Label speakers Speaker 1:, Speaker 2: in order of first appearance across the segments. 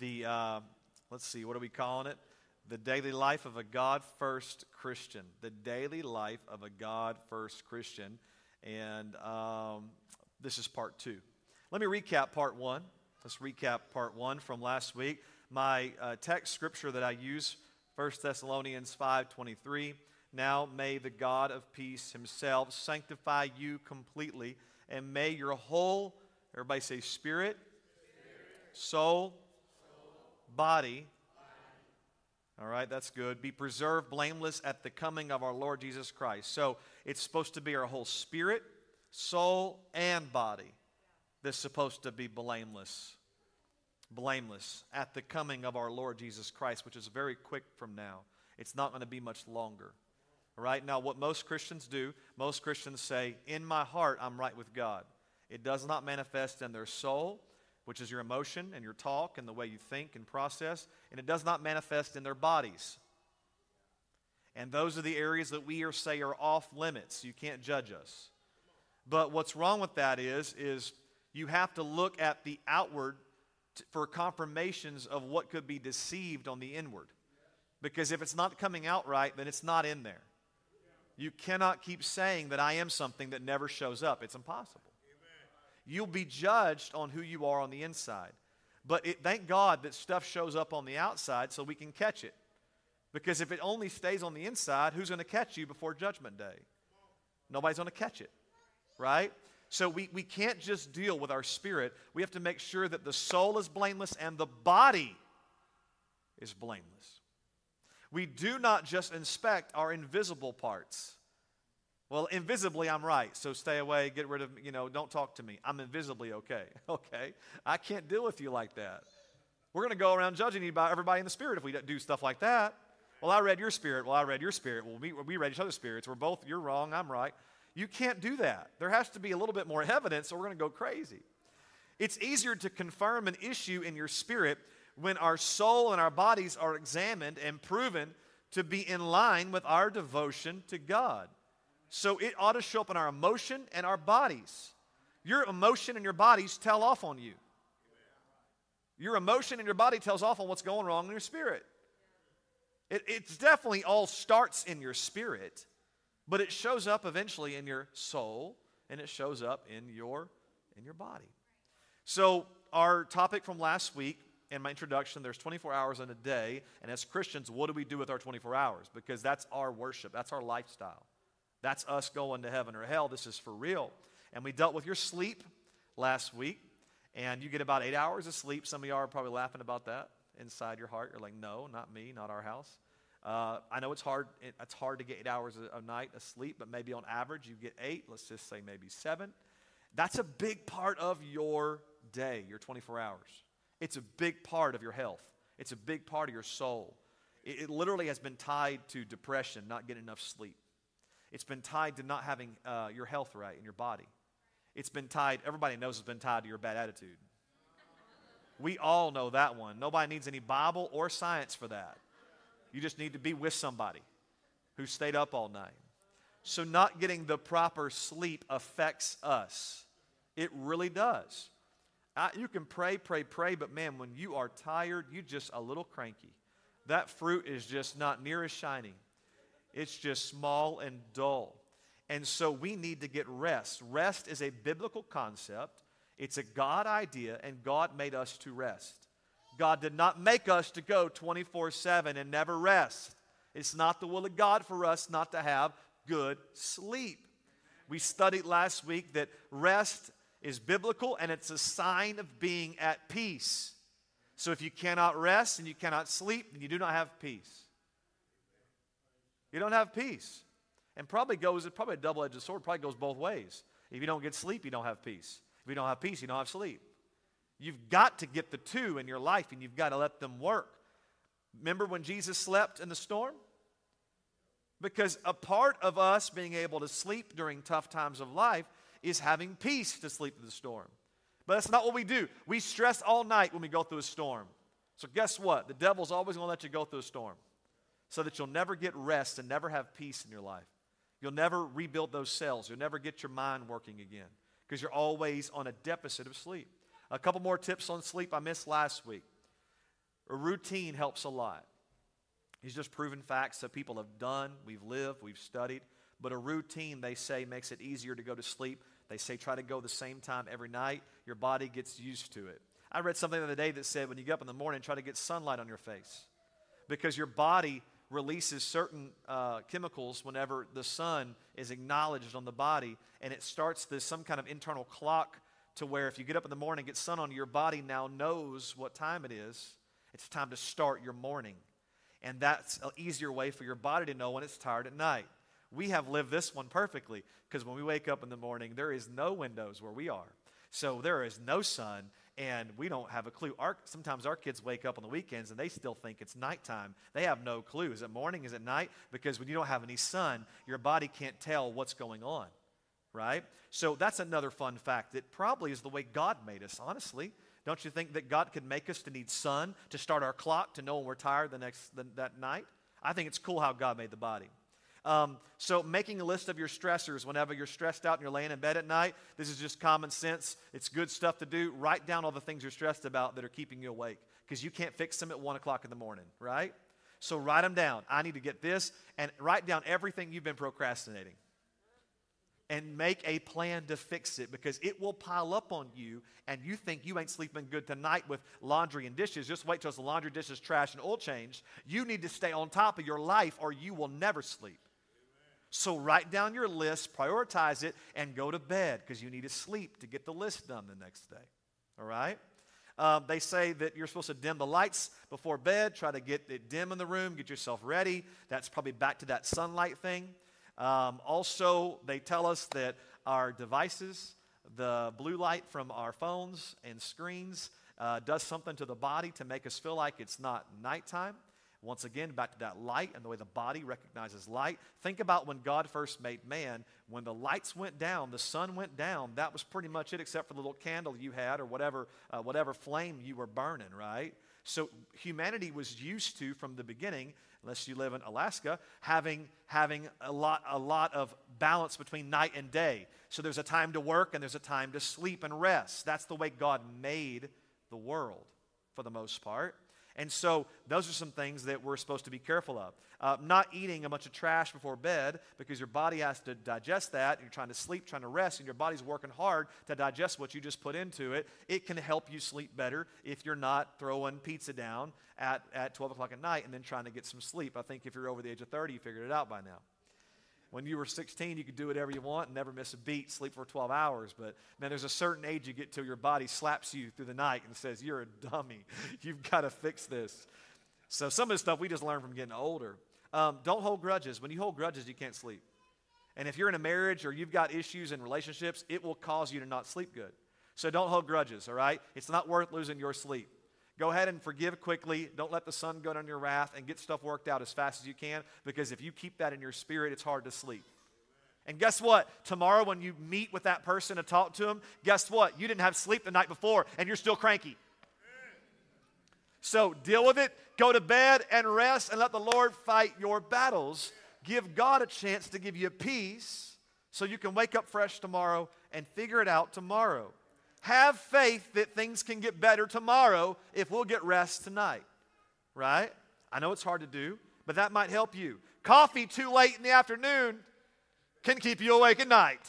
Speaker 1: the, uh, let's see, what are we calling it? The daily life of a God first Christian. The daily life of a God first Christian. And um, this is part two. Let me recap part one. Let's recap part one from last week. My uh, text scripture that I use, 1 Thessalonians 5.23, Now may the God of peace himself sanctify you completely, and may your whole, everybody say spirit, spirit. soul, soul. Body, all right, that's good. Be preserved blameless at the coming of our Lord Jesus Christ. So it's supposed to be our whole spirit, soul, and body that's supposed to be blameless. Blameless at the coming of our Lord Jesus Christ, which is very quick from now. It's not going to be much longer. All right, now what most Christians do, most Christians say, In my heart, I'm right with God. It does not manifest in their soul, which is your emotion and your talk and the way you think and process, and it does not manifest in their bodies. And those are the areas that we are say are off limits. You can't judge us. But what's wrong with that is, is you have to look at the outward t- for confirmations of what could be deceived on the inward. Because if it's not coming out right, then it's not in there. You cannot keep saying that I am something that never shows up. It's impossible. You'll be judged on who you are on the inside. But it, thank God that stuff shows up on the outside so we can catch it. Because if it only stays on the inside, who's going to catch you before Judgment Day? Nobody's going to catch it, right? So we, we can't just deal with our spirit. We have to make sure that the soul is blameless and the body is blameless. We do not just inspect our invisible parts. Well, invisibly, I'm right, so stay away, get rid of, you know, don't talk to me. I'm invisibly okay. Okay? I can't deal with you like that. We're going to go around judging everybody in the spirit if we do stuff like that. Well, I read your spirit. Well, I read your spirit. Well, we, we read each other's spirits. We're both, you're wrong, I'm right. You can't do that. There has to be a little bit more evidence, or we're going to go crazy. It's easier to confirm an issue in your spirit when our soul and our bodies are examined and proven to be in line with our devotion to God. So it ought to show up in our emotion and our bodies. Your emotion and your bodies tell off on you. Your emotion and your body tells off on what's going wrong in your spirit. It it's definitely all starts in your spirit, but it shows up eventually in your soul and it shows up in your in your body. So our topic from last week in my introduction, there's 24 hours in a day, and as Christians, what do we do with our 24 hours? Because that's our worship, that's our lifestyle. That's us going to heaven or hell. This is for real. And we dealt with your sleep last week, and you get about eight hours of sleep. Some of y'all are probably laughing about that inside your heart. You're like, no, not me, not our house. Uh, I know it's hard. It's hard to get eight hours a, a night of sleep, but maybe on average you get eight. Let's just say maybe seven. That's a big part of your day, your 24 hours. It's a big part of your health. It's a big part of your soul. It, it literally has been tied to depression, not getting enough sleep. It's been tied to not having uh, your health right in your body. It's been tied, everybody knows it's been tied to your bad attitude. We all know that one. Nobody needs any Bible or science for that. You just need to be with somebody who stayed up all night. So, not getting the proper sleep affects us. It really does. I, you can pray, pray, pray, but man, when you are tired, you're just a little cranky. That fruit is just not near as shining. It's just small and dull. And so we need to get rest. Rest is a biblical concept, it's a God idea, and God made us to rest. God did not make us to go 24 7 and never rest. It's not the will of God for us not to have good sleep. We studied last week that rest is biblical and it's a sign of being at peace. So if you cannot rest and you cannot sleep, then you do not have peace. You don't have peace. And probably goes, it's probably a double edged sword, probably goes both ways. If you don't get sleep, you don't have peace. If you don't have peace, you don't have sleep. You've got to get the two in your life and you've got to let them work. Remember when Jesus slept in the storm? Because a part of us being able to sleep during tough times of life is having peace to sleep through the storm. But that's not what we do. We stress all night when we go through a storm. So, guess what? The devil's always going to let you go through a storm so that you'll never get rest and never have peace in your life. You'll never rebuild those cells. You'll never get your mind working again because you're always on a deficit of sleep. A couple more tips on sleep I missed last week. A routine helps a lot. He's just proven facts that people have done, we've lived, we've studied. But a routine, they say, makes it easier to go to sleep. They say try to go the same time every night. Your body gets used to it. I read something the other day that said when you get up in the morning, try to get sunlight on your face because your body releases certain uh, chemicals whenever the sun is acknowledged on the body, and it starts this some kind of internal clock to where if you get up in the morning, get sun on your body now knows what time it is. It's time to start your morning, and that's an easier way for your body to know when it's tired at night. We have lived this one perfectly because when we wake up in the morning, there is no windows where we are. So there is no sun, and we don't have a clue. Our, sometimes our kids wake up on the weekends and they still think it's nighttime. They have no clue. Is it morning? Is it night? Because when you don't have any sun, your body can't tell what's going on, right? So that's another fun fact. It probably is the way God made us, honestly. Don't you think that God could make us to need sun to start our clock to know when we're tired the next the, that night? I think it's cool how God made the body. Um, so, making a list of your stressors whenever you're stressed out and you're laying in bed at night, this is just common sense. It's good stuff to do. Write down all the things you're stressed about that are keeping you awake because you can't fix them at 1 o'clock in the morning, right? So, write them down. I need to get this, and write down everything you've been procrastinating. And make a plan to fix it because it will pile up on you, and you think you ain't sleeping good tonight with laundry and dishes. Just wait till the laundry, dishes, trash, and oil change. You need to stay on top of your life, or you will never sleep. So write down your list, prioritize it, and go to bed because you need to sleep to get the list done the next day. All right? Um, they say that you're supposed to dim the lights before bed, try to get it dim in the room, get yourself ready. That's probably back to that sunlight thing. Um, also, they tell us that our devices, the blue light from our phones and screens, uh, does something to the body to make us feel like it's not nighttime. Once again, back to that light and the way the body recognizes light. Think about when God first made man. When the lights went down, the sun went down, that was pretty much it, except for the little candle you had or whatever, uh, whatever flame you were burning, right? So humanity was used to, from the beginning, unless you live in Alaska, having, having a, lot, a lot of balance between night and day. So there's a time to work and there's a time to sleep and rest. That's the way God made the world for the most part. And so, those are some things that we're supposed to be careful of. Uh, not eating a bunch of trash before bed because your body has to digest that. And you're trying to sleep, trying to rest, and your body's working hard to digest what you just put into it. It can help you sleep better if you're not throwing pizza down at, at 12 o'clock at night and then trying to get some sleep. I think if you're over the age of 30, you figured it out by now. When you were 16, you could do whatever you want and never miss a beat, sleep for 12 hours. But man, there's a certain age you get till your body slaps you through the night and says, You're a dummy. You've got to fix this. So some of this stuff we just learn from getting older. Um, don't hold grudges. When you hold grudges, you can't sleep. And if you're in a marriage or you've got issues in relationships, it will cause you to not sleep good. So don't hold grudges, all right? It's not worth losing your sleep. Go ahead and forgive quickly. Don't let the sun go down your wrath and get stuff worked out as fast as you can because if you keep that in your spirit, it's hard to sleep. And guess what? Tomorrow, when you meet with that person and talk to them, guess what? You didn't have sleep the night before and you're still cranky. So deal with it, go to bed and rest, and let the Lord fight your battles. Give God a chance to give you peace so you can wake up fresh tomorrow and figure it out tomorrow. Have faith that things can get better tomorrow if we'll get rest tonight. Right? I know it's hard to do, but that might help you. Coffee too late in the afternoon can keep you awake at night.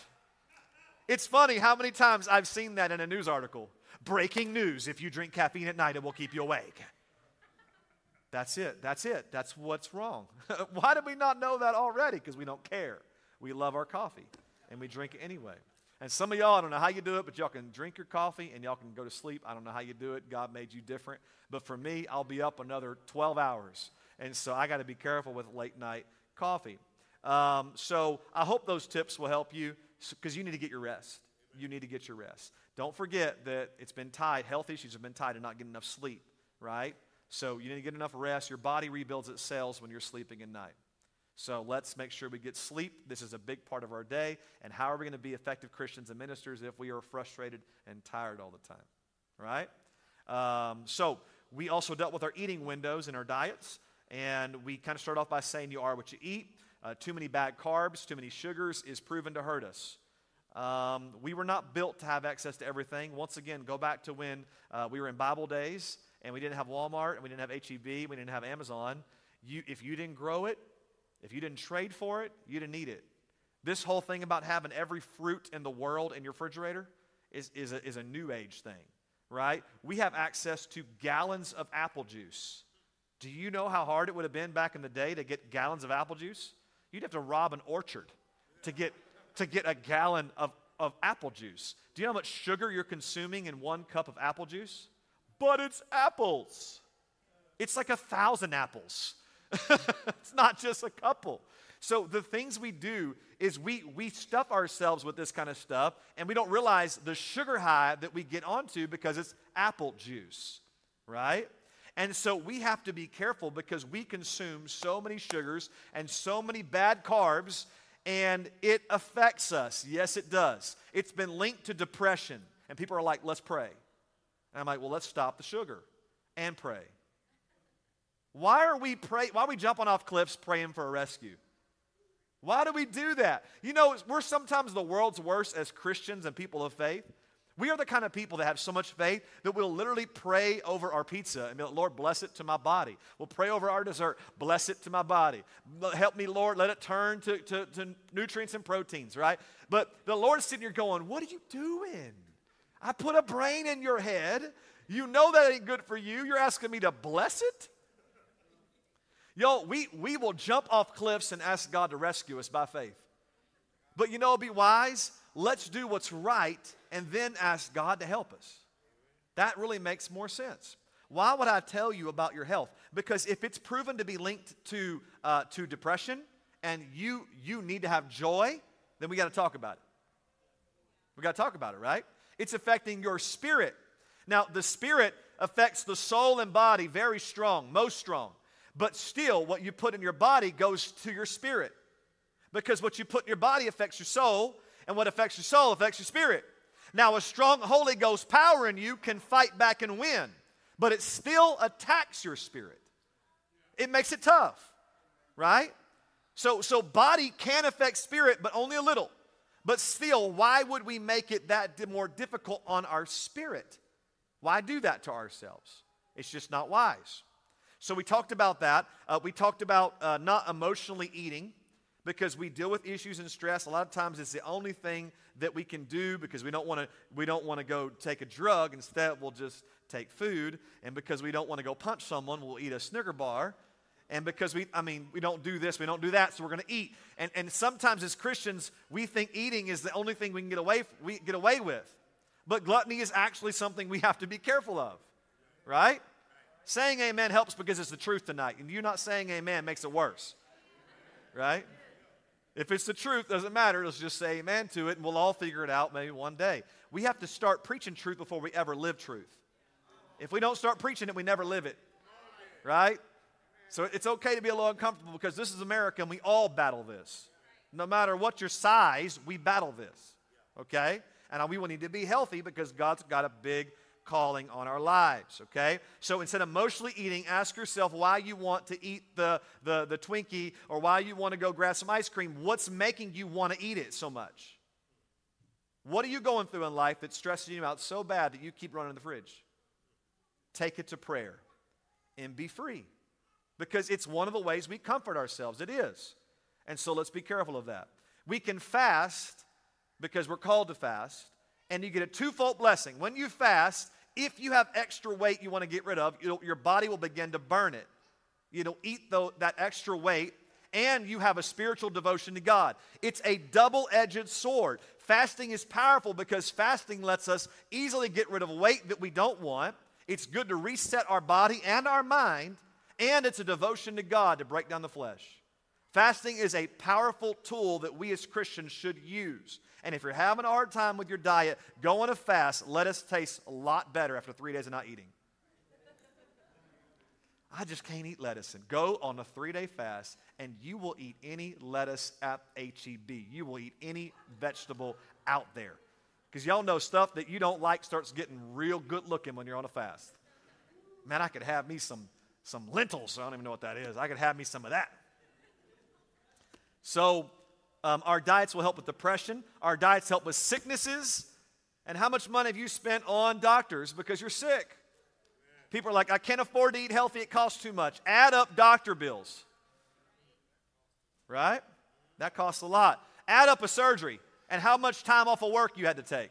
Speaker 1: It's funny how many times I've seen that in a news article. Breaking news if you drink caffeine at night, it will keep you awake. That's it. That's it. That's what's wrong. Why did we not know that already? Because we don't care. We love our coffee and we drink it anyway. And some of y'all, I don't know how you do it, but y'all can drink your coffee and y'all can go to sleep. I don't know how you do it. God made you different. But for me, I'll be up another 12 hours. And so I got to be careful with late night coffee. Um, so I hope those tips will help you because you need to get your rest. You need to get your rest. Don't forget that it's been tied, health issues have been tied to not getting enough sleep, right? So you need to get enough rest. Your body rebuilds its cells when you're sleeping at night. So let's make sure we get sleep. This is a big part of our day. And how are we going to be effective Christians and ministers if we are frustrated and tired all the time? Right? Um, so we also dealt with our eating windows and our diets. And we kind of start off by saying you are what you eat. Uh, too many bad carbs, too many sugars is proven to hurt us. Um, we were not built to have access to everything. Once again, go back to when uh, we were in Bible days and we didn't have Walmart, and we didn't have HEB, we didn't have Amazon, you, if you didn't grow it, if you didn't trade for it, you didn't need it. This whole thing about having every fruit in the world in your refrigerator is, is, a, is a new age thing, right? We have access to gallons of apple juice. Do you know how hard it would have been back in the day to get gallons of apple juice? You'd have to rob an orchard to get, to get a gallon of, of apple juice. Do you know how much sugar you're consuming in one cup of apple juice? But it's apples. It's like a thousand apples. it's not just a couple. So the things we do is we, we stuff ourselves with this kind of stuff and we don't realize the sugar high that we get onto because it's apple juice, right? And so we have to be careful because we consume so many sugars and so many bad carbs, and it affects us. Yes, it does. It's been linked to depression. And people are like, let's pray. And I'm like, well, let's stop the sugar and pray. Why are we pray, why are we jumping off cliffs praying for a rescue? Why do we do that? You know, we're sometimes the world's worst as Christians and people of faith. We are the kind of people that have so much faith that we'll literally pray over our pizza and be like, Lord, bless it to my body. We'll pray over our dessert, bless it to my body. Help me, Lord, let it turn to, to, to nutrients and proteins, right? But the Lord's sitting here going, What are you doing? I put a brain in your head. You know that ain't good for you. You're asking me to bless it? Yo, we, we will jump off cliffs and ask God to rescue us by faith. But you know, be wise. Let's do what's right and then ask God to help us. That really makes more sense. Why would I tell you about your health? Because if it's proven to be linked to, uh, to depression and you, you need to have joy, then we got to talk about it. We got to talk about it, right? It's affecting your spirit. Now, the spirit affects the soul and body very strong, most strong. But still, what you put in your body goes to your spirit. Because what you put in your body affects your soul, and what affects your soul affects your spirit. Now, a strong Holy Ghost power in you can fight back and win, but it still attacks your spirit. It makes it tough, right? So, so body can affect spirit, but only a little. But still, why would we make it that more difficult on our spirit? Why do that to ourselves? It's just not wise. So we talked about that. Uh, we talked about uh, not emotionally eating because we deal with issues and stress. A lot of times it's the only thing that we can do because we don't want to we don't want to go take a drug. Instead, we'll just take food. And because we don't want to go punch someone, we'll eat a Snicker bar. And because we, I mean, we don't do this, we don't do that, so we're going to eat. And, and sometimes as Christians, we think eating is the only thing we can get away, we get away with. But gluttony is actually something we have to be careful of, right? Saying amen helps because it's the truth tonight. And you not saying amen makes it worse. Right? If it's the truth, doesn't matter. Let's just say amen to it and we'll all figure it out maybe one day. We have to start preaching truth before we ever live truth. If we don't start preaching it, we never live it. Right? So it's okay to be a little uncomfortable because this is America and we all battle this. No matter what your size, we battle this. Okay? And we will need to be healthy because God's got a big calling on our lives, okay? So instead of emotionally eating, ask yourself why you want to eat the, the, the Twinkie or why you want to go grab some ice cream. What's making you want to eat it so much? What are you going through in life that's stressing you out so bad that you keep running the fridge? Take it to prayer and be free because it's one of the ways we comfort ourselves. It is. And so let's be careful of that. We can fast because we're called to fast and you get a twofold blessing. When you fast, if you have extra weight you want to get rid of, your body will begin to burn it. You'll eat the, that extra weight, and you have a spiritual devotion to God. It's a double edged sword. Fasting is powerful because fasting lets us easily get rid of weight that we don't want. It's good to reset our body and our mind, and it's a devotion to God to break down the flesh. Fasting is a powerful tool that we as Christians should use. And if you're having a hard time with your diet, go on a fast. Lettuce tastes a lot better after three days of not eating. I just can't eat lettuce. And go on a three day fast, and you will eat any lettuce at HEB. You will eat any vegetable out there. Because y'all know stuff that you don't like starts getting real good looking when you're on a fast. Man, I could have me some, some lentils. I don't even know what that is. I could have me some of that. So, um, our diets will help with depression. Our diets help with sicknesses. And how much money have you spent on doctors because you're sick? People are like, I can't afford to eat healthy, it costs too much. Add up doctor bills. Right? That costs a lot. Add up a surgery and how much time off of work you had to take.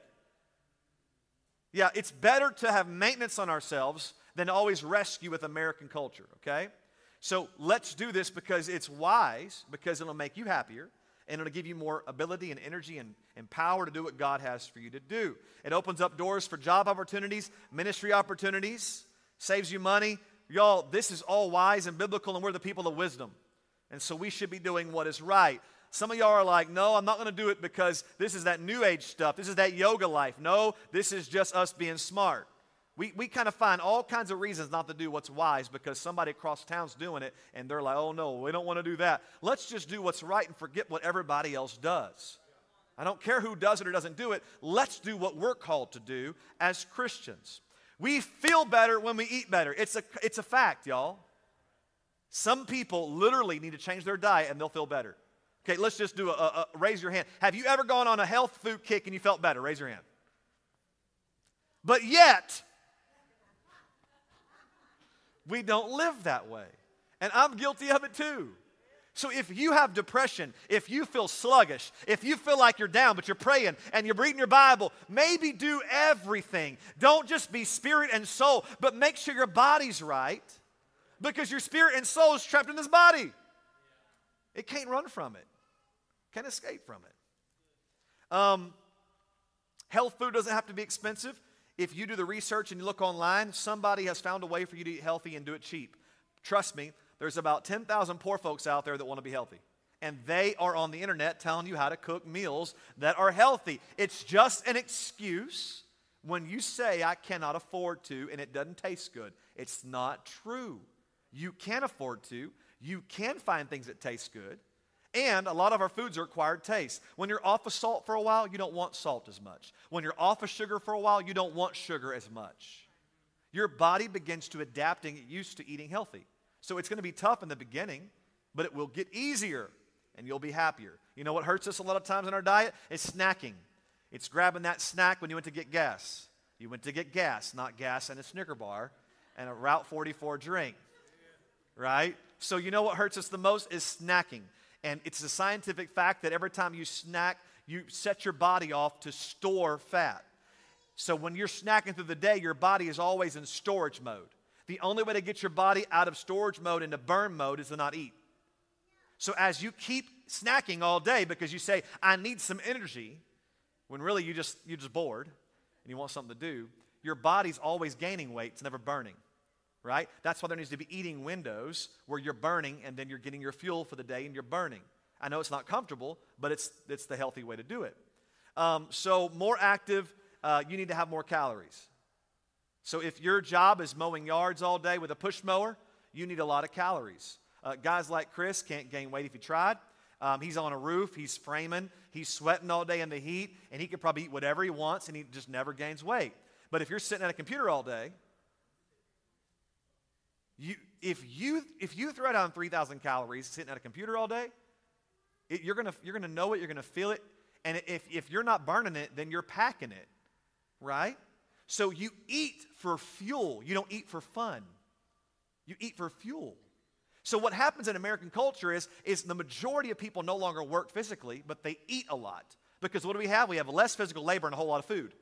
Speaker 1: Yeah, it's better to have maintenance on ourselves than to always rescue with American culture, okay? So let's do this because it's wise, because it'll make you happier, and it'll give you more ability and energy and, and power to do what God has for you to do. It opens up doors for job opportunities, ministry opportunities, saves you money. Y'all, this is all wise and biblical, and we're the people of wisdom. And so we should be doing what is right. Some of y'all are like, no, I'm not going to do it because this is that new age stuff. This is that yoga life. No, this is just us being smart. We, we kind of find all kinds of reasons not to do what's wise because somebody across town's doing it and they're like, oh no, we don't want to do that. Let's just do what's right and forget what everybody else does. I don't care who does it or doesn't do it. Let's do what we're called to do as Christians. We feel better when we eat better. It's a, it's a fact, y'all. Some people literally need to change their diet and they'll feel better. Okay, let's just do a, a, a, raise your hand. Have you ever gone on a health food kick and you felt better? Raise your hand. But yet, we don't live that way. And I'm guilty of it too. So if you have depression, if you feel sluggish, if you feel like you're down, but you're praying and you're reading your Bible, maybe do everything. Don't just be spirit and soul, but make sure your body's right because your spirit and soul is trapped in this body. It can't run from it, can't escape from it. Um, health food doesn't have to be expensive. If you do the research and you look online, somebody has found a way for you to eat healthy and do it cheap. Trust me, there's about 10,000 poor folks out there that want to be healthy. And they are on the internet telling you how to cook meals that are healthy. It's just an excuse when you say, I cannot afford to, and it doesn't taste good. It's not true. You can afford to. You can find things that taste good. And a lot of our foods are acquired taste. When you're off of salt for a while, you don't want salt as much. When you're off of sugar for a while, you don't want sugar as much. Your body begins to adapt and get used to eating healthy. So it's going to be tough in the beginning, but it will get easier and you'll be happier. You know what hurts us a lot of times in our diet? It's snacking. It's grabbing that snack when you went to get gas. You went to get gas, not gas and a Snicker bar and a Route 44 drink. Right? So you know what hurts us the most is snacking. And it's a scientific fact that every time you snack, you set your body off to store fat. So when you're snacking through the day, your body is always in storage mode. The only way to get your body out of storage mode into burn mode is to not eat. So as you keep snacking all day because you say, I need some energy, when really you just, you're just bored and you want something to do, your body's always gaining weight, it's never burning. Right? That's why there needs to be eating windows where you're burning and then you're getting your fuel for the day and you're burning. I know it's not comfortable, but it's, it's the healthy way to do it. Um, so, more active, uh, you need to have more calories. So if your job is mowing yards all day with a push mower, you need a lot of calories. Uh, guys like Chris can't gain weight if he tried. Um, he's on a roof, he's framing, he's sweating all day in the heat, and he could probably eat whatever he wants and he just never gains weight. But if you're sitting at a computer all day, you, if, you, if you throw down 3,000 calories sitting at a computer all day, it, you're going you're gonna know it, you're going to feel it, and if, if you're not burning it, then you're packing it, right? So you eat for fuel, you don't eat for fun. You eat for fuel. So what happens in American culture is, is the majority of people no longer work physically, but they eat a lot. Because what do we have? We have less physical labor and a whole lot of food.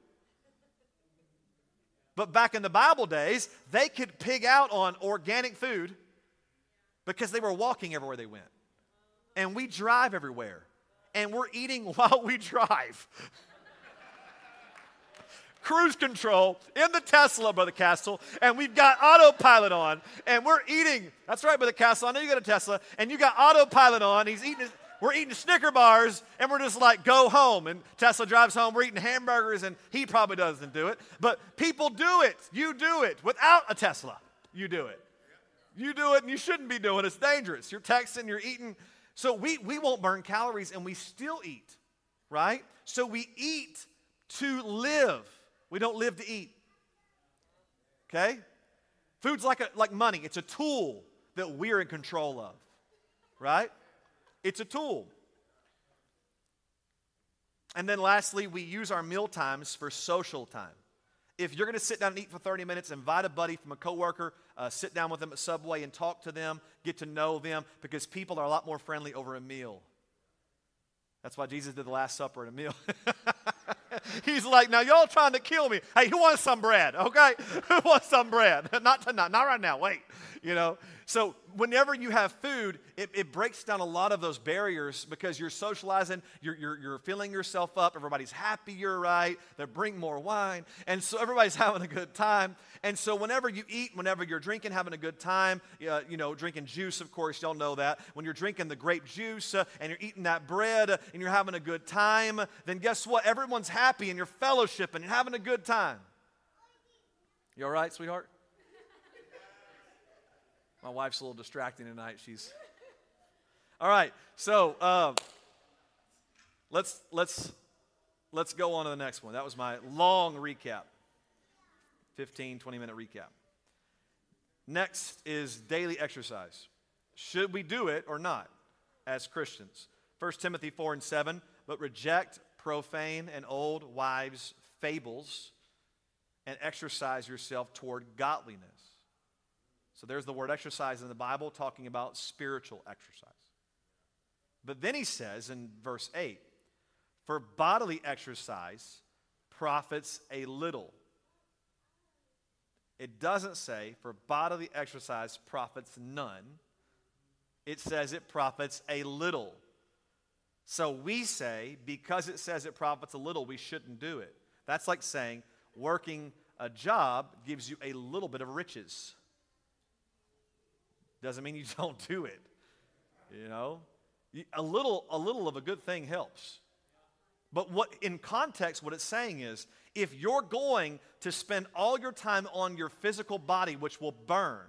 Speaker 1: But back in the Bible days, they could pig out on organic food because they were walking everywhere they went. And we drive everywhere. And we're eating while we drive cruise control in the Tesla, Brother Castle, and we've got autopilot on, and we're eating. That's right, Brother Castle. I know you got a Tesla, and you got autopilot on. He's eating. His, we're eating Snicker bars, and we're just like, go home. And Tesla drives home. We're eating hamburgers, and he probably doesn't do it. But people do it. You do it without a Tesla. You do it. You do it, and you shouldn't be doing it. It's dangerous. You're texting, you're eating. So we, we won't burn calories, and we still eat, right? So we eat to live. We don't live to eat. Okay? Food's like, a, like money, it's a tool that we're in control of, right? It's a tool. And then lastly, we use our meal times for social time. if you're going to sit down and eat for 30 minutes, invite a buddy from a coworker, uh, sit down with them at Subway and talk to them, get to know them, because people are a lot more friendly over a meal. That's why Jesus did the Last Supper at a meal. He's like, now y'all trying to kill me. Hey, who wants some bread? Okay, who wants some bread? not tonight, not right now. Wait, you know. So whenever you have food, it, it, breaks down a lot of those barriers because you're socializing, you're, you're, you're filling yourself up. Everybody's happy you're right. They bring more wine, and so everybody's having a good time. And so whenever you eat, whenever you're drinking, having a good time, uh, you know, drinking juice, of course, y'all know that. When you're drinking the grape juice uh, and you're eating that bread uh, and you're having a good time, then guess what? Everyone's happy and you're fellowshipping and having a good time. You all right, sweetheart? My wife's a little distracting tonight. She's all right. So uh, let's let's let's go on to the next one. That was my long recap. 15, 20 minute recap. Next is daily exercise. Should we do it or not as Christians? 1 Timothy 4 and 7, but reject profane and old wives' fables and exercise yourself toward godliness. So there's the word exercise in the Bible talking about spiritual exercise. But then he says in verse 8, for bodily exercise profits a little it doesn't say for bodily exercise profits none. It says it profits a little. So we say, because it says it profits a little, we shouldn't do it. That's like saying working a job gives you a little bit of riches. Doesn't mean you don't do it. You know? A little, a little of a good thing helps. But what in context, what it's saying is if you're going to spend all your time on your physical body, which will burn,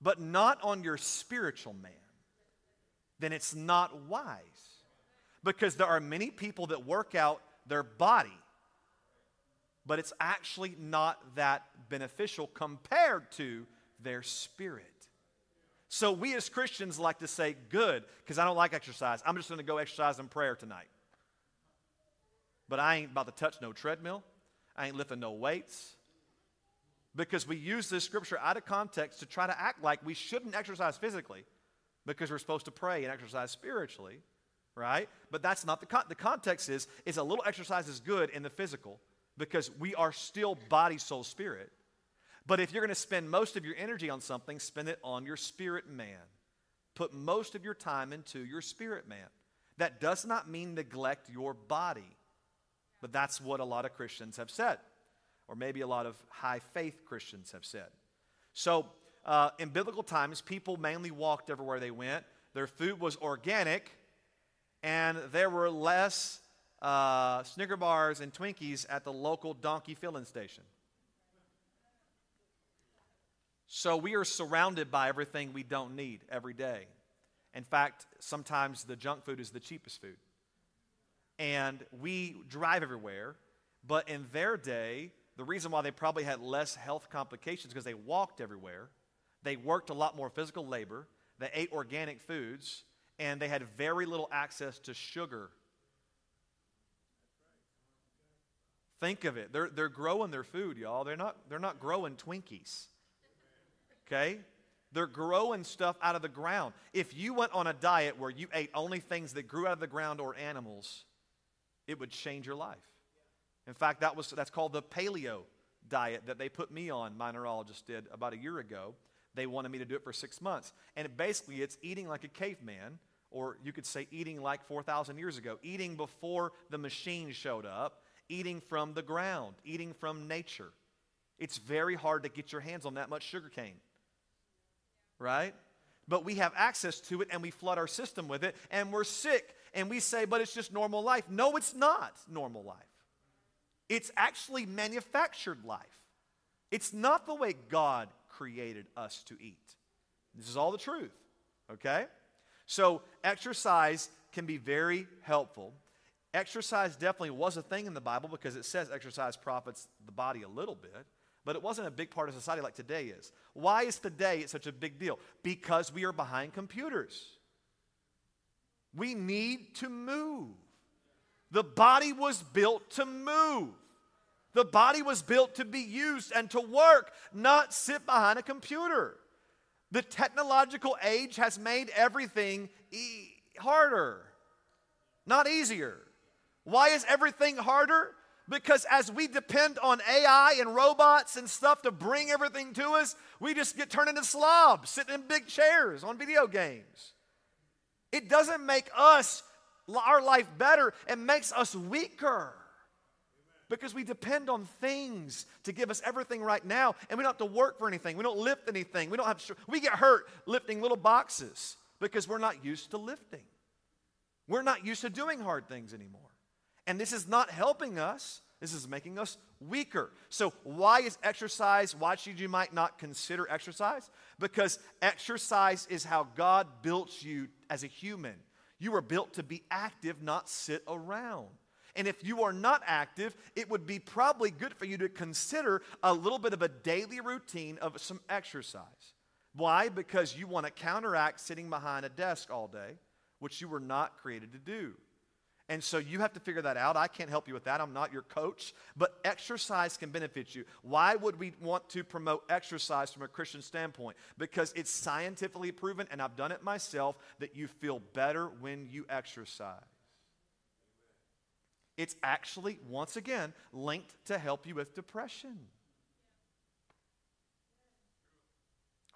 Speaker 1: but not on your spiritual man, then it's not wise. Because there are many people that work out their body, but it's actually not that beneficial compared to their spirit. So we as Christians like to say, good, because I don't like exercise. I'm just going to go exercise in prayer tonight. But I ain't about to touch no treadmill. I ain't lifting no weights. Because we use this scripture out of context to try to act like we shouldn't exercise physically because we're supposed to pray and exercise spiritually, right? But that's not the con- the context is is a little exercise is good in the physical because we are still body soul spirit. But if you're going to spend most of your energy on something, spend it on your spirit man. Put most of your time into your spirit man. That does not mean neglect your body. But that's what a lot of Christians have said, or maybe a lot of high faith Christians have said. So, uh, in biblical times, people mainly walked everywhere they went. Their food was organic, and there were less uh, Snicker bars and Twinkies at the local donkey filling station. So we are surrounded by everything we don't need every day. In fact, sometimes the junk food is the cheapest food and we drive everywhere. But in their day, the reason why they probably had less health complications because they walked everywhere. They worked a lot more physical labor. They ate organic foods, and they had very little access to sugar. Think of it. They're, they're growing their food, y'all. They're not, they're not growing Twinkies. Okay? They're growing stuff out of the ground. If you went on a diet where you ate only things that grew out of the ground or animals, it would change your life. In fact, that was, that's called the paleo diet that they put me on, my neurologist did about a year ago. They wanted me to do it for six months. And it basically, it's eating like a caveman, or you could say eating like 4,000 years ago, eating before the machine showed up, eating from the ground, eating from nature. It's very hard to get your hands on that much sugar cane, right? But we have access to it and we flood our system with it, and we're sick and we say, but it's just normal life. No, it's not normal life. It's actually manufactured life. It's not the way God created us to eat. This is all the truth, okay? So, exercise can be very helpful. Exercise definitely was a thing in the Bible because it says exercise profits the body a little bit, but it wasn't a big part of society like today is. Why is today such a big deal? Because we are behind computers. We need to move. The body was built to move. The body was built to be used and to work, not sit behind a computer. The technological age has made everything e- harder, not easier. Why is everything harder? Because as we depend on AI and robots and stuff to bring everything to us, we just get turned into slobs, sitting in big chairs on video games. It doesn't make us, our life better, it makes us weaker. Because we depend on things to give us everything right now, and we don't have to work for anything. We don't lift anything. We don't have. We get hurt lifting little boxes because we're not used to lifting. We're not used to doing hard things anymore. And this is not helping us. This is making us weaker. So, why is exercise? Why should you might not consider exercise? Because exercise is how God built you as a human. You were built to be active, not sit around. And if you are not active, it would be probably good for you to consider a little bit of a daily routine of some exercise. Why? Because you want to counteract sitting behind a desk all day, which you were not created to do. And so you have to figure that out. I can't help you with that. I'm not your coach. But exercise can benefit you. Why would we want to promote exercise from a Christian standpoint? Because it's scientifically proven, and I've done it myself, that you feel better when you exercise. It's actually, once again, linked to help you with depression.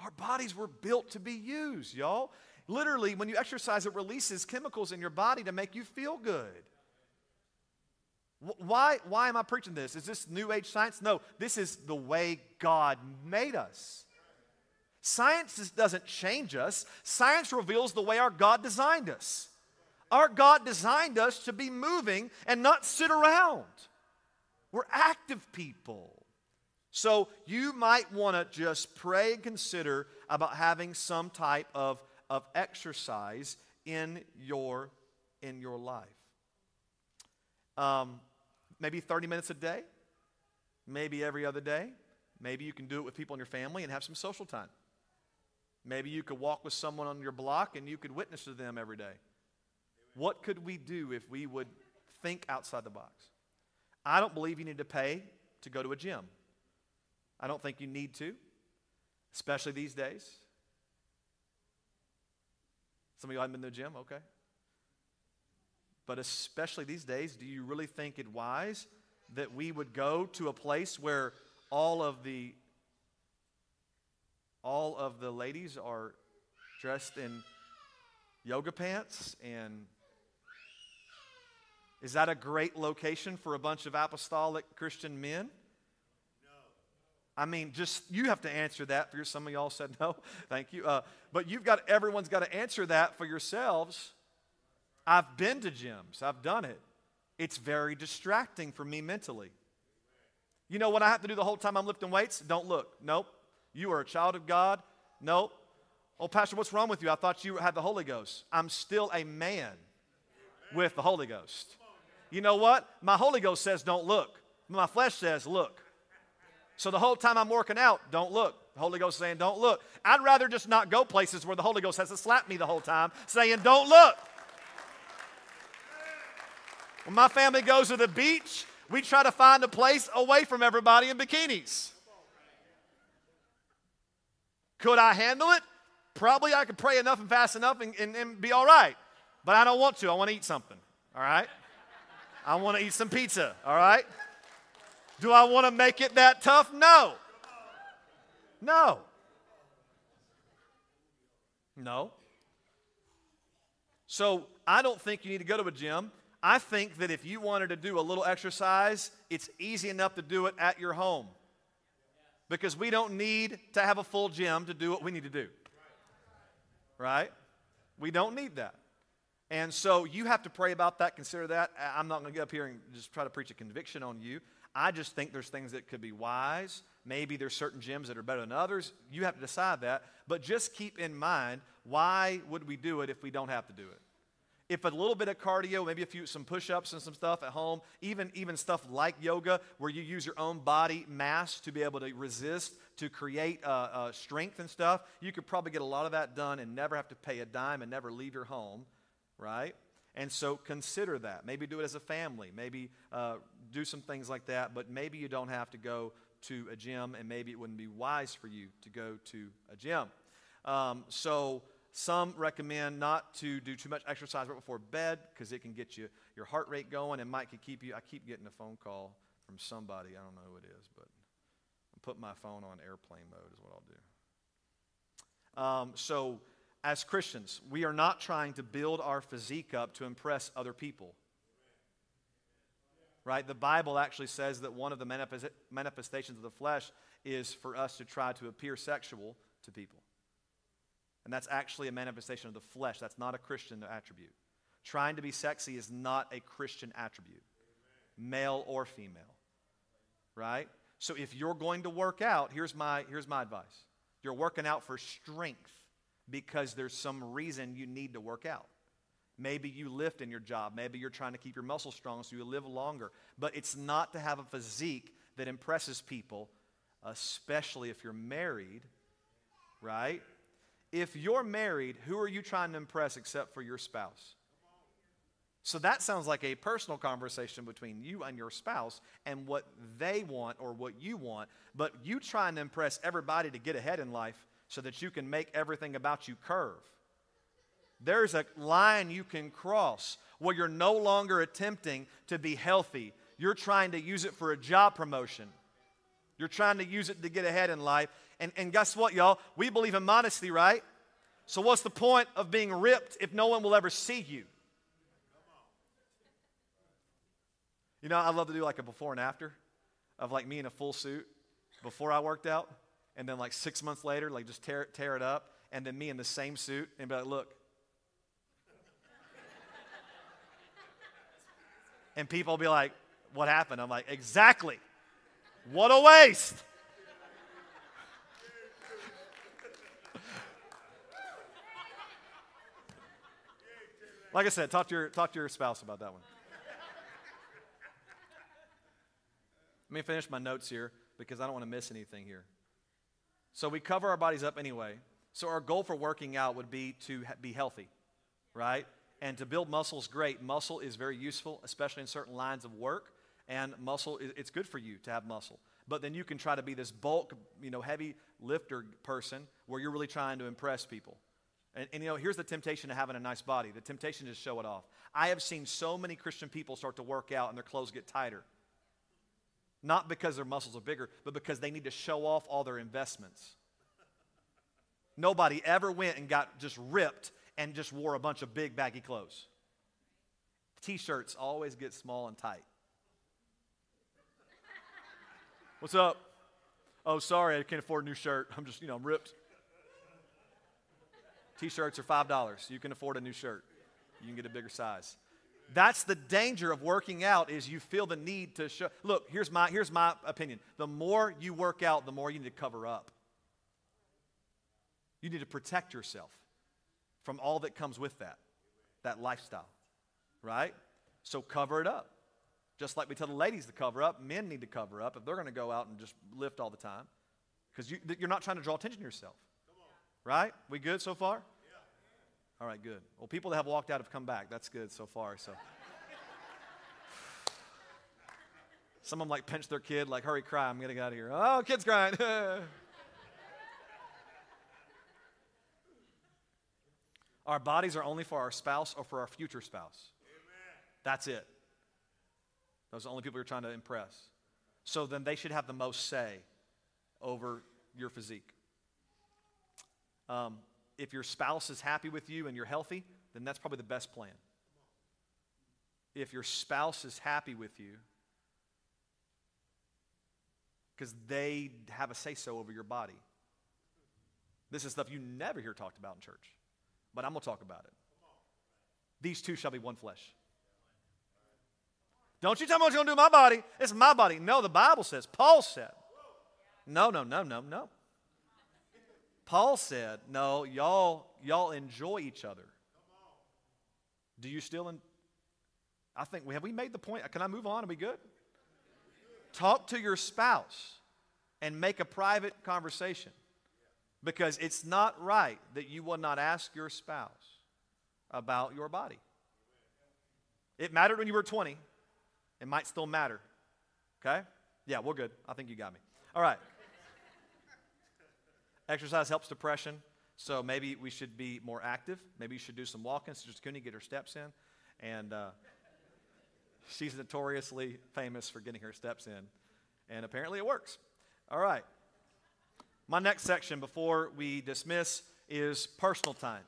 Speaker 1: Our bodies were built to be used, y'all. Literally, when you exercise, it releases chemicals in your body to make you feel good. Why, why am I preaching this? Is this New Age science? No, this is the way God made us. Science doesn't change us, science reveals the way our God designed us. Our God designed us to be moving and not sit around. We're active people. So you might want to just pray and consider about having some type of, of exercise in your, in your life. Um, maybe 30 minutes a day, maybe every other day. Maybe you can do it with people in your family and have some social time. Maybe you could walk with someone on your block and you could witness to them every day. What could we do if we would think outside the box? I don't believe you need to pay to go to a gym. I don't think you need to, especially these days. Some of you haven't been to the gym, okay. But especially these days, do you really think it wise that we would go to a place where all of the all of the ladies are dressed in yoga pants and is that a great location for a bunch of apostolic Christian men? No. I mean, just you have to answer that for your. Some of y'all said no. Thank you. Uh, but you've got everyone's got to answer that for yourselves. I've been to gyms. I've done it. It's very distracting for me mentally. You know what I have to do the whole time I'm lifting weights? Don't look. Nope. You are a child of God. Nope. Oh, Pastor, what's wrong with you? I thought you had the Holy Ghost. I'm still a man with the Holy Ghost. You know what? My Holy Ghost says don't look. My flesh says look. So the whole time I'm working out, don't look. The Holy Ghost saying don't look. I'd rather just not go places where the Holy Ghost has to slap me the whole time saying don't look. When my family goes to the beach, we try to find a place away from everybody in bikinis. Could I handle it? Probably I could pray enough and fast enough and, and, and be all right. But I don't want to. I want to eat something. All right? I want to eat some pizza, all right? Do I want to make it that tough? No. No. No. So I don't think you need to go to a gym. I think that if you wanted to do a little exercise, it's easy enough to do it at your home. Because we don't need to have a full gym to do what we need to do. Right? We don't need that. And so you have to pray about that, consider that. I'm not going to get up here and just try to preach a conviction on you. I just think there's things that could be wise. Maybe there's certain gyms that are better than others. You have to decide that. But just keep in mind why would we do it if we don't have to do it? If a little bit of cardio, maybe a few some push-ups and some stuff at home, even even stuff like yoga, where you use your own body mass to be able to resist, to create uh, uh, strength and stuff, you could probably get a lot of that done and never have to pay a dime and never leave your home right? And so consider that. Maybe do it as a family. Maybe uh, do some things like that, but maybe you don't have to go to a gym, and maybe it wouldn't be wise for you to go to a gym. Um, so, some recommend not to do too much exercise right before bed because it can get you your heart rate going and might keep you. I keep getting a phone call from somebody. I don't know who it is, but I'm putting my phone on airplane mode is what I'll do. Um, so, as Christians, we are not trying to build our physique up to impress other people. Right? The Bible actually says that one of the manifestations of the flesh is for us to try to appear sexual to people. And that's actually a manifestation of the flesh. That's not a Christian attribute. Trying to be sexy is not a Christian attribute, male or female. Right? So if you're going to work out, here's my, here's my advice. You're working out for strength because there's some reason you need to work out. Maybe you lift in your job. Maybe you're trying to keep your muscles strong so you live longer. But it's not to have a physique that impresses people, especially if you're married, right? If you're married, who are you trying to impress except for your spouse? So that sounds like a personal conversation between you and your spouse and what they want or what you want. But you trying to impress everybody to get ahead in life so that you can make everything about you curve. There's a line you can cross where you're no longer attempting to be healthy. You're trying to use it for a job promotion. You're trying to use it to get ahead in life. And, and guess what, y'all? We believe in modesty, right? So, what's the point of being ripped if no one will ever see you? You know, I love to do like a before and after of like me in a full suit before I worked out and then like six months later, like just tear, tear it up, and then me in the same suit and be like, look. and people will be like, what happened? I'm like, exactly. What a waste. like I said, talk to your, talk to your spouse about that one. Let me finish my notes here because I don't want to miss anything here. So we cover our bodies up anyway. So our goal for working out would be to be healthy, right? And to build muscle is great. Muscle is very useful, especially in certain lines of work. And muscle, it's good for you to have muscle. But then you can try to be this bulk, you know, heavy lifter person where you're really trying to impress people. And, and, you know, here's the temptation of having a nice body the temptation to show it off. I have seen so many Christian people start to work out and their clothes get tighter. Not because their muscles are bigger, but because they need to show off all their investments. Nobody ever went and got just ripped and just wore a bunch of big baggy clothes. T shirts always get small and tight. What's up? Oh, sorry, I can't afford a new shirt. I'm just, you know, I'm ripped. T shirts are $5. You can afford a new shirt, you can get a bigger size. That's the danger of working out is you feel the need to show. Look, here's my, here's my opinion. The more you work out, the more you need to cover up. You need to protect yourself from all that comes with that, that lifestyle, right? So cover it up. Just like we tell the ladies to cover up, men need to cover up if they're going to go out and just lift all the time. Because you, you're not trying to draw attention to yourself. Right? We good so far? All right, good. Well, people that have walked out have come back. That's good so far. So, some of them like pinch their kid, like, hurry, cry, I'm gonna get out of here. Oh, kid's crying. our bodies are only for our spouse or for our future spouse. Amen. That's it. Those are the only people you're trying to impress. So then they should have the most say over your physique. Um, if your spouse is happy with you and you're healthy, then that's probably the best plan. If your spouse is happy with you, because they have a say so over your body. This is stuff you never hear talked about in church, but I'm going to talk about it. These two shall be one flesh. Don't you tell me what you're going to do with my body. It's my body. No, the Bible says, Paul said. No, no, no, no, no. Paul said, no, y'all, y'all enjoy each other. Do you still? In, I think, we have we made the point? Can I move on? Are we good? Talk to your spouse and make a private conversation because it's not right that you will not ask your spouse about your body. It mattered when you were 20, it might still matter Okay? Yeah, we're good. I think you got me. All right. Exercise helps depression, so maybe we should be more active. Maybe you should do some walking. Sister Cooney, get her steps in. And uh, she's notoriously famous for getting her steps in. And apparently it works. All right. My next section before we dismiss is personal time.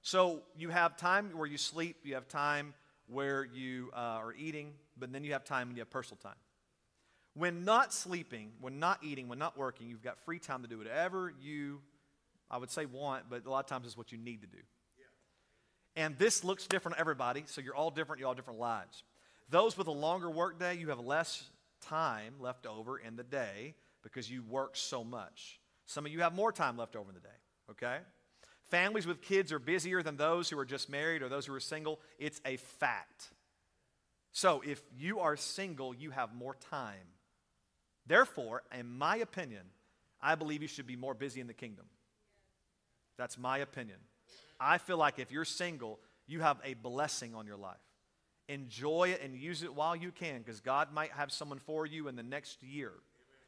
Speaker 1: So you have time where you sleep, you have time where you uh, are eating, but then you have time and you have personal time. When not sleeping, when not eating, when not working, you've got free time to do whatever you, I would say, want, but a lot of times it's what you need to do. And this looks different to everybody, so you're all different, you all different lives. Those with a longer work day, you have less time left over in the day because you work so much. Some of you have more time left over in the day, okay? Families with kids are busier than those who are just married or those who are single. It's a fact. So if you are single, you have more time. Therefore, in my opinion, I believe you should be more busy in the kingdom. That's my opinion. I feel like if you're single, you have a blessing on your life. Enjoy it and use it while you can because God might have someone for you in the next year.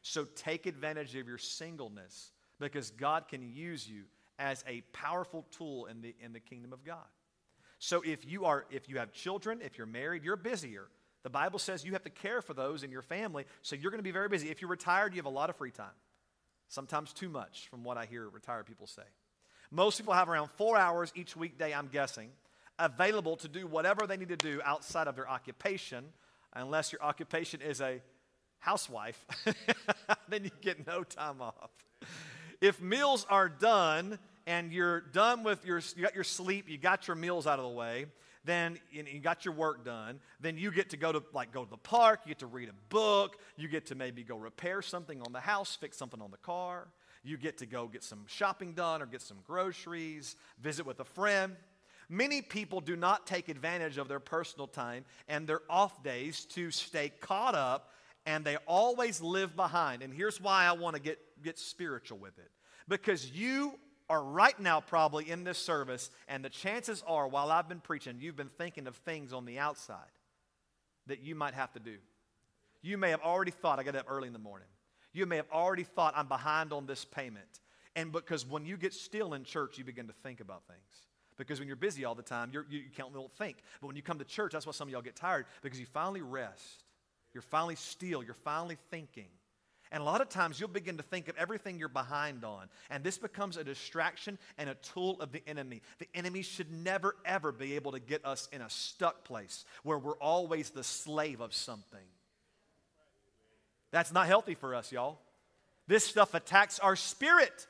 Speaker 1: So take advantage of your singleness because God can use you as a powerful tool in the, in the kingdom of God. So if you are if you have children, if you're married, you're busier. The Bible says you have to care for those in your family, so you're going to be very busy. If you're retired, you have a lot of free time. Sometimes too much from what I hear retired people say. Most people have around 4 hours each weekday, I'm guessing, available to do whatever they need to do outside of their occupation, unless your occupation is a housewife, then you get no time off. If meals are done and you're done with your, you got your sleep, you got your meals out of the way, then you got your work done, then you get to go to like go to the park, you get to read a book, you get to maybe go repair something on the house, fix something on the car, you get to go get some shopping done or get some groceries, visit with a friend. Many people do not take advantage of their personal time and their off days to stay caught up and they always live behind. And here's why I want to get, get spiritual with it. Because you are right now probably in this service, and the chances are, while I've been preaching, you've been thinking of things on the outside that you might have to do. You may have already thought, I got up early in the morning. You may have already thought, I'm behind on this payment. And because when you get still in church, you begin to think about things. Because when you're busy all the time, you're, you, you can't don't think. But when you come to church, that's why some of y'all get tired, because you finally rest you're finally still. You're finally thinking. And a lot of times you'll begin to think of everything you're behind on. And this becomes a distraction and a tool of the enemy. The enemy should never, ever be able to get us in a stuck place where we're always the slave of something. That's not healthy for us, y'all. This stuff attacks our spirit.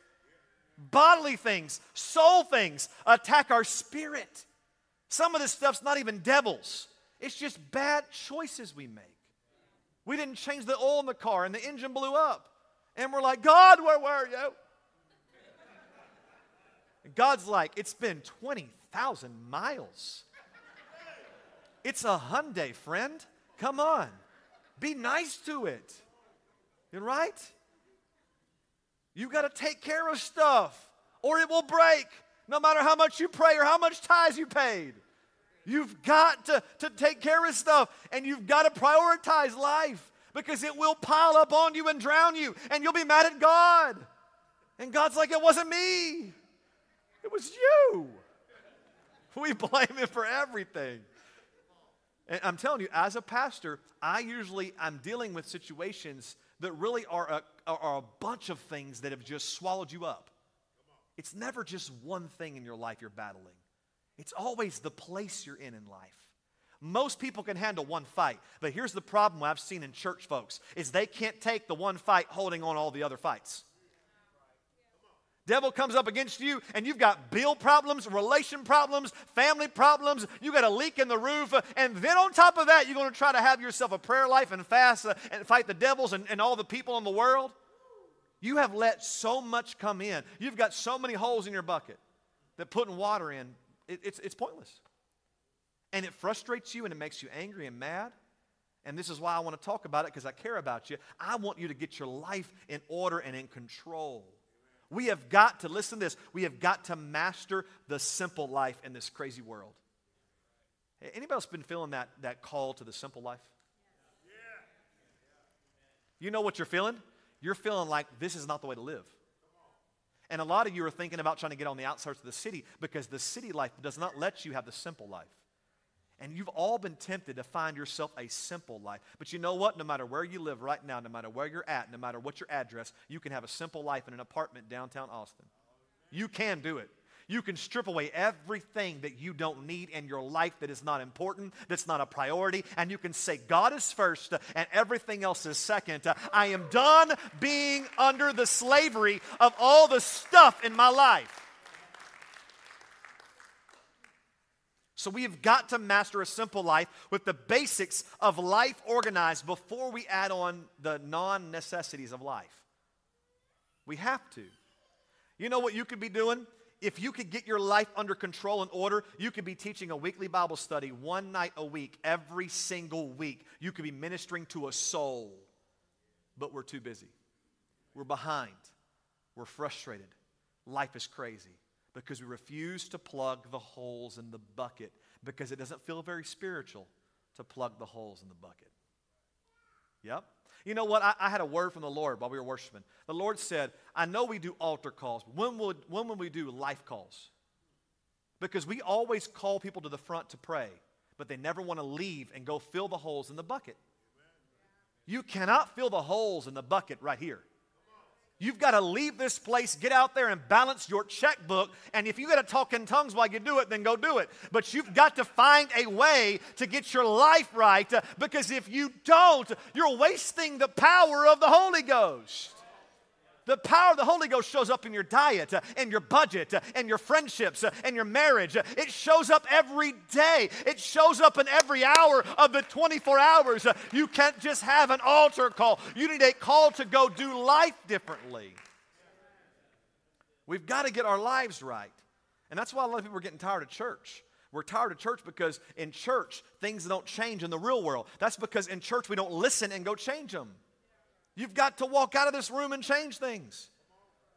Speaker 1: Bodily things, soul things attack our spirit. Some of this stuff's not even devils, it's just bad choices we make. We didn't change the oil in the car and the engine blew up. And we're like, God, where were you? God's like, it's been 20,000 miles. It's a Hyundai, friend. Come on. Be nice to it. You're right? You got to take care of stuff or it will break no matter how much you pray or how much tithes you paid. You've got to, to take care of stuff and you've got to prioritize life because it will pile up on you and drown you and you'll be mad at God. And God's like, it wasn't me, it was you. We blame Him for everything. And I'm telling you, as a pastor, I usually I'm dealing with situations that really are a, are a bunch of things that have just swallowed you up. It's never just one thing in your life you're battling. It's always the place you're in in life. Most people can handle one fight, but here's the problem I've seen in church folks is they can't take the one fight holding on all the other fights. Devil comes up against you and you've got bill problems, relation problems, family problems, you got a leak in the roof, and then on top of that, you're going to try to have yourself a prayer life and fast uh, and fight the devils and, and all the people in the world. You have let so much come in. You've got so many holes in your bucket that putting water in it, it's, it's pointless. And it frustrates you and it makes you angry and mad. And this is why I want to talk about it because I care about you. I want you to get your life in order and in control. We have got to, listen to this, we have got to master the simple life in this crazy world. Anybody else been feeling that, that call to the simple life? You know what you're feeling? You're feeling like this is not the way to live. And a lot of you are thinking about trying to get on the outskirts of the city because the city life does not let you have the simple life. And you've all been tempted to find yourself a simple life. But you know what? No matter where you live right now, no matter where you're at, no matter what your address, you can have a simple life in an apartment downtown Austin. You can do it. You can strip away everything that you don't need in your life that is not important, that's not a priority, and you can say, God is first and everything else is second. I am done being under the slavery of all the stuff in my life. So we have got to master a simple life with the basics of life organized before we add on the non necessities of life. We have to. You know what you could be doing? If you could get your life under control and order, you could be teaching a weekly Bible study one night a week, every single week. You could be ministering to a soul. But we're too busy. We're behind. We're frustrated. Life is crazy because we refuse to plug the holes in the bucket because it doesn't feel very spiritual to plug the holes in the bucket. Yep. You know what? I, I, had a word from the Lord while we were worshiping. The Lord said, I know we do altar calls. When will, when will we do life calls? Because we always call people to the front to pray, but they never want to leave and go fill the holes in the bucket. You cannot fill the holes in the bucket right here. You've got to leave this place, get out there and balance your checkbook. And if you got to talk in tongues while you do it, then go do it. But you've got to find a way to get your life right because if you don't, you're wasting the power of the Holy Ghost. The power of the Holy Ghost shows up in your diet, uh, in your budget, uh, in your friendships, uh, in your marriage. It shows up every day. It shows up in every hour of the 24 hours. You can't just have an altar call. You need a call to go do life differently. We've got to get our lives right. And that's why a lot of people are getting tired of church. We're tired of church because in church, things don't change in the real world. That's because in church, we don't listen and go change them. You've got to walk out of this room and change things.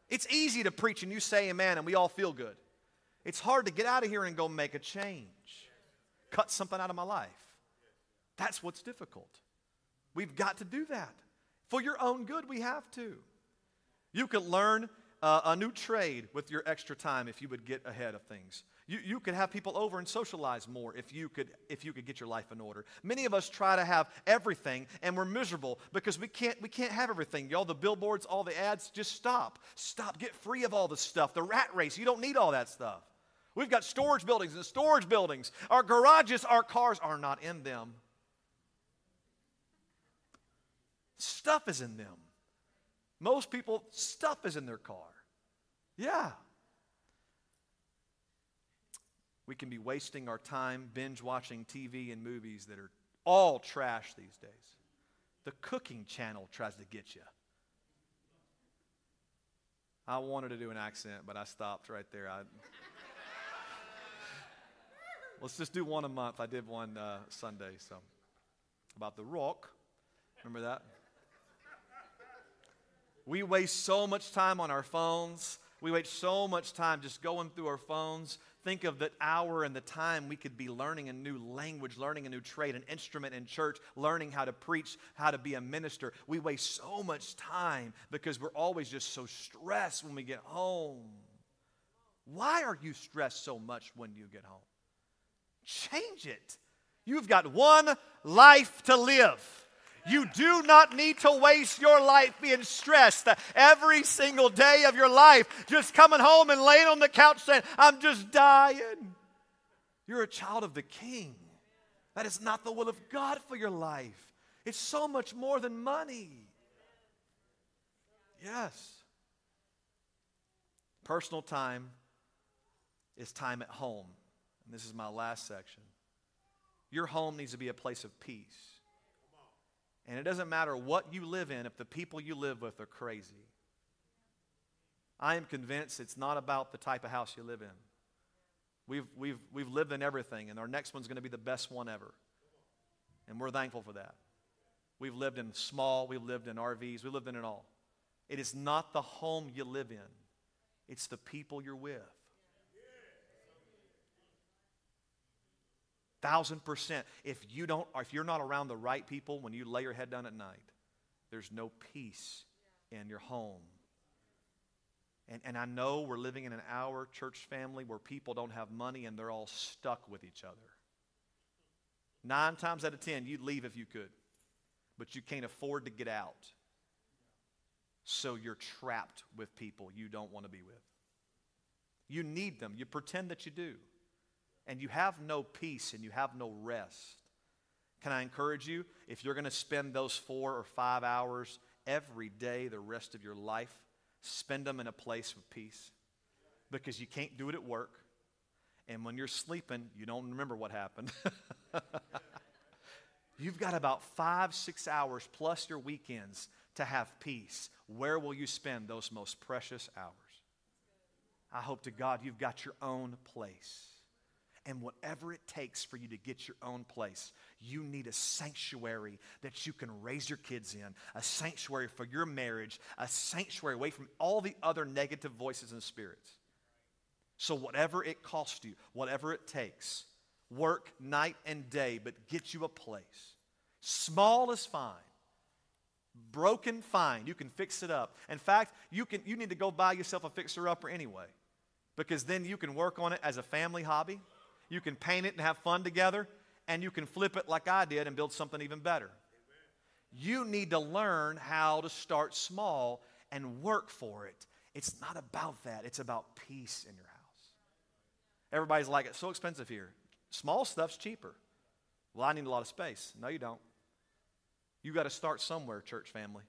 Speaker 1: It's easy to preach and you say amen and we all feel good. It's hard to get out of here and go make a change, cut something out of my life. That's what's difficult. We've got to do that. For your own good, we have to. You could learn uh, a new trade with your extra time if you would get ahead of things. You, you could have people over and socialize more if you, could, if you could get your life in order. Many of us try to have everything and we're miserable because we can't, we can't have everything. Y'all, the billboards, all the ads, just stop. Stop. Get free of all the stuff. The rat race, you don't need all that stuff. We've got storage buildings and storage buildings. Our garages, our cars are not in them. Stuff is in them. Most people, stuff is in their car. Yeah. We can be wasting our time binge watching TV and movies that are all trash these days. The cooking channel tries to get you. I wanted to do an accent, but I stopped right there. I, let's just do one a month. I did one uh, Sunday, so about the rock. Remember that? We waste so much time on our phones. We waste so much time just going through our phones think of the hour and the time we could be learning a new language, learning a new trade, an instrument in church, learning how to preach, how to be a minister. We waste so much time because we're always just so stressed when we get home. Why are you stressed so much when you get home? Change it. You've got one life to live. You do not need to waste your life being stressed every single day of your life, just coming home and laying on the couch saying, I'm just dying. You're a child of the King. That is not the will of God for your life. It's so much more than money. Yes. Personal time is time at home. And this is my last section. Your home needs to be a place of peace. And it doesn't matter what you live in if the people you live with are crazy. I am convinced it's not about the type of house you live in. We've, we've, we've lived in everything, and our next one's going to be the best one ever. And we're thankful for that. We've lived in small, we've lived in RVs, we've lived in it all. It is not the home you live in, it's the people you're with. Thousand percent if you don't if you're not around the right people when you lay your head down at night there's no peace in your home. And, and I know we're living in an hour church family where people don't have money and they're all stuck with each other. Nine times out of ten, you'd leave if you could, but you can't afford to get out. So you're trapped with people you don't want to be with. You need them. You pretend that you do. And you have no peace and you have no rest. Can I encourage you? If you're going to spend those four or five hours every day the rest of your life, spend them in a place of peace. Because you can't do it at work. And when you're sleeping, you don't remember what happened. You've got about five, six hours plus your weekends to have peace. Where will you spend those most precious hours? I hope to God you've got your own place. And whatever it takes for you to get your own place, you need a sanctuary that you can raise your kids in, a sanctuary for your marriage, a sanctuary away from all the other negative voices and spirits. So, whatever it costs you, whatever it takes, work night and day, but get you a place. Small is fine. Broken, fine. You can fix it up. In fact, you, can, you need to go buy yourself a fixer upper anyway, because then you can work on it as a family hobby you can paint it and have fun together, and you can flip it like I did and build something even better. You need to learn how to start small and work for it. It's not about that, it's about peace in your house. Everybody's like, it's so expensive here. Small stuff's cheaper. Well, I need a lot of space. No, you don't. You got to start somewhere, church family.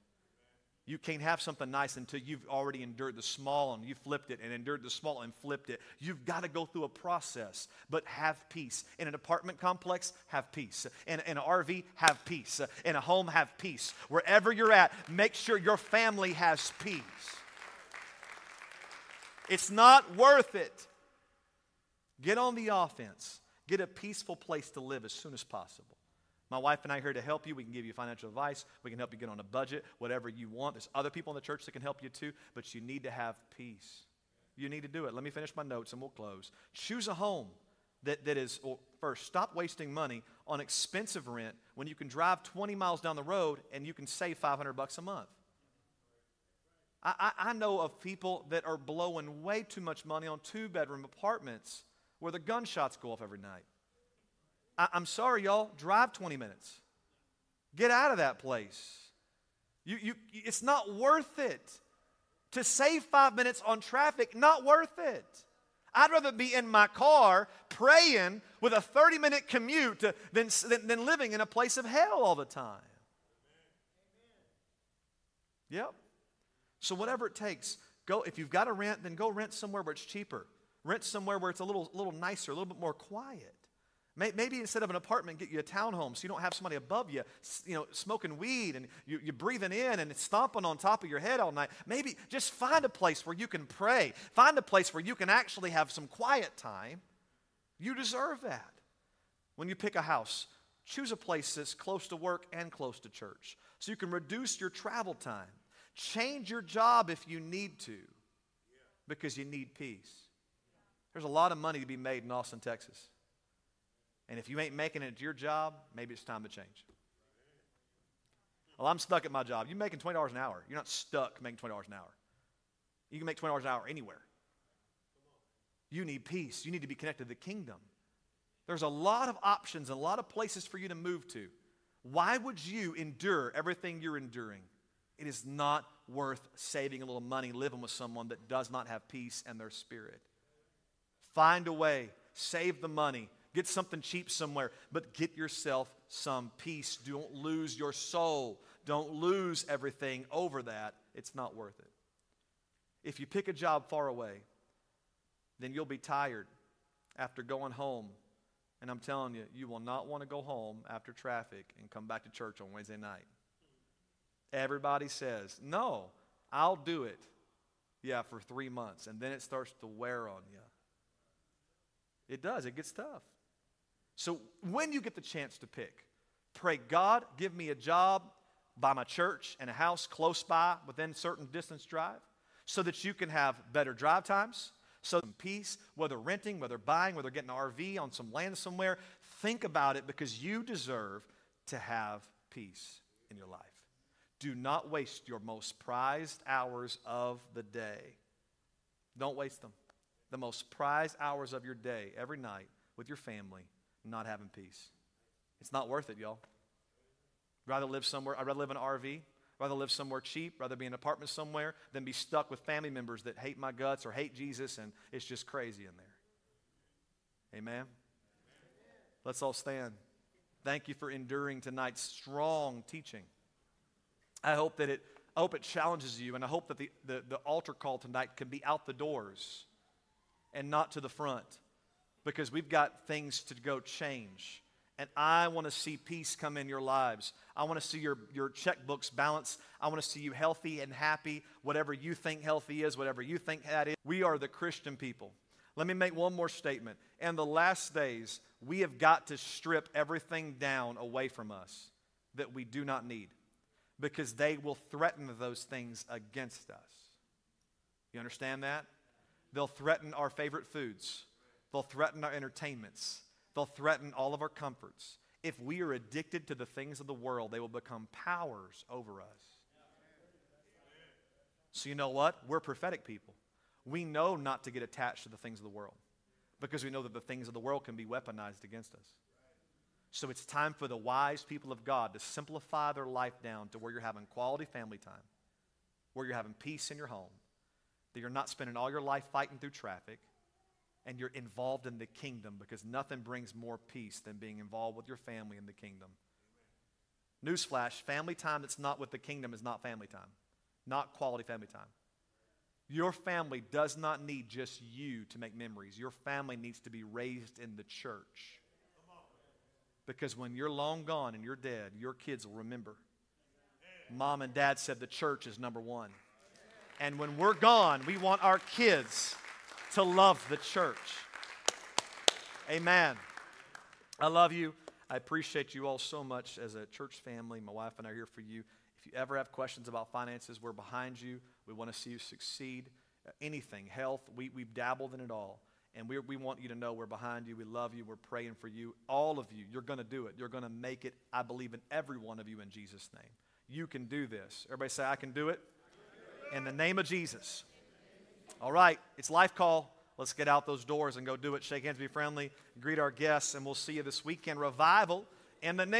Speaker 1: You can't have something nice until you've already endured the small and you flipped it and endured the small and flipped it. You've got to go through a process, but have peace. In an apartment complex, have peace. In, in an RV, have peace. In a home, have peace. Wherever you're at, make sure your family has peace. It's not worth it. Get on the offense. Get a peaceful place to live as soon as possible. My wife and I are here to help you. We can give you financial advice. We can help you get on a budget, whatever you want. There's other people in the church that can help you too, but you need to have peace. You need to do it. Let me finish my notes and we'll close. Choose a home that, that is, well, first, stop wasting money on expensive rent when you can drive 20 miles down the road and you can save 500 bucks a month. I, I, I know of people that are blowing way too much money on two bedroom apartments where the gunshots go off every night. I, am sorry, y'all, drive 20 minutes. Get out of that place. You, you, it's not worth it. To save five minutes on traffic, not worth it. I'd rather be in my car praying with a 30 minute commute than, than, than living in a place of hell all the time. Yep. So, whatever it takes, go. If you've got to rent, then go rent somewhere where it's cheaper. Rent somewhere where it's a little, little nicer, a little bit more quiet. Maybe instead of an apartment, get you a townhome so you don't have somebody above you, you know, smoking weed and you, are breathing in and it's stomping on top of your head all night. Maybe just find a place where you can pray. Find a place where you can actually have some quiet time. You deserve that. When you pick a house, choose a place that's close to work and close to church so you can reduce your travel time. Change your job if you need to because you need peace. There's a lot of money to be made in Austin, Texas. And if you ain't making it your job, maybe it's time to change. Well, I'm stuck at my job. You're making $20 an hour. You're not stuck making $20 an hour. You can make $20 an hour anywhere. You need peace. You need to be connected to the kingdom. There's a lot of options and a lot of places for you to move to. Why would you endure everything you're enduring? It is not worth saving a little money living with someone that does not have peace and their spirit. Find a way, save the money, Get something cheap somewhere, but get yourself some peace. Don't lose your soul. Don't lose everything over that. It's not worth it. If you pick a job far away, then you'll be tired after going home. And I'm telling you, you will not want to go home after traffic and come back to church on Wednesday night. Everybody says, No, I'll do it. Yeah, for three months. And then it starts to wear on you. It does, it gets tough. So when you get the chance to pick, pray, God, give me a job by my church and a house close by within certain distance drive so that you can have better drive times, so some peace, whether renting, whether buying, whether getting an RV on some land somewhere. Think about it because you deserve to have peace in your life. Do not waste your most prized hours of the day. Don't waste them. The most prized hours of your day, every night, with your family, not having peace. It's not worth it, y'all. Rather live somewhere, I'd rather live in an RV, rather live somewhere cheap, rather be in an apartment somewhere than be stuck with family members that hate my guts or hate Jesus and it's just crazy in there. Amen. Let's all stand. Thank you for enduring tonight's strong teaching. I hope that it, I hope it challenges you, and I hope that the, the, the altar call tonight can be out the doors and not to the front because we've got things to go change. And I want to see peace come in your lives. I want to see your, your checkbooks balance. I want to see you healthy and happy, whatever you think healthy is, whatever you think that is. We are the Christian people. Let me make one more statement. In the last days, we have got to strip everything down away from us that we do not need because they will threaten those things against us. You understand that? They'll threaten our favorite foods, they'll threaten our entertainments, they'll threaten all of our comforts. If we are addicted to the things of the world, they will become powers over us. So, you know what? We're prophetic people. We know not to get attached to the things of the world because we know that the things of the world can be weaponized against us. So it's time for the wise people of God to simplify their life down to where you're having quality family time, where you're having peace in your home, that you're not spending all your life fighting through traffic, and you're involved in the kingdom because nothing brings more peace than being involved with your family in the kingdom. Newsflash family time that's not with the kingdom is not family time, not quality family time. Your family does not need just you to make memories. Your family needs to be raised in the church. Because when you're long gone and you're dead, your kids will remember. Mom and dad said the church is number one. And when we're gone, we want our kids to love the church. Amen. I love you. I appreciate you all so much as a church family. My wife and I are here for you. If you ever have questions about finances, we're behind you. We want to see you succeed. Anything, health, we, we've dabbled in it all. And we we want you to know we're behind you. We love you. We're praying for you. All of you, you're going to do it. You're going to make it. I believe in every one of you in Jesus' name. You can do this. Everybody say, I can do it. In the name of Jesus. All right, it's life call. Let's get out those doors and go do it. Shake hands, be friendly, greet our guests, and we'll see you this weekend. Revival in the name.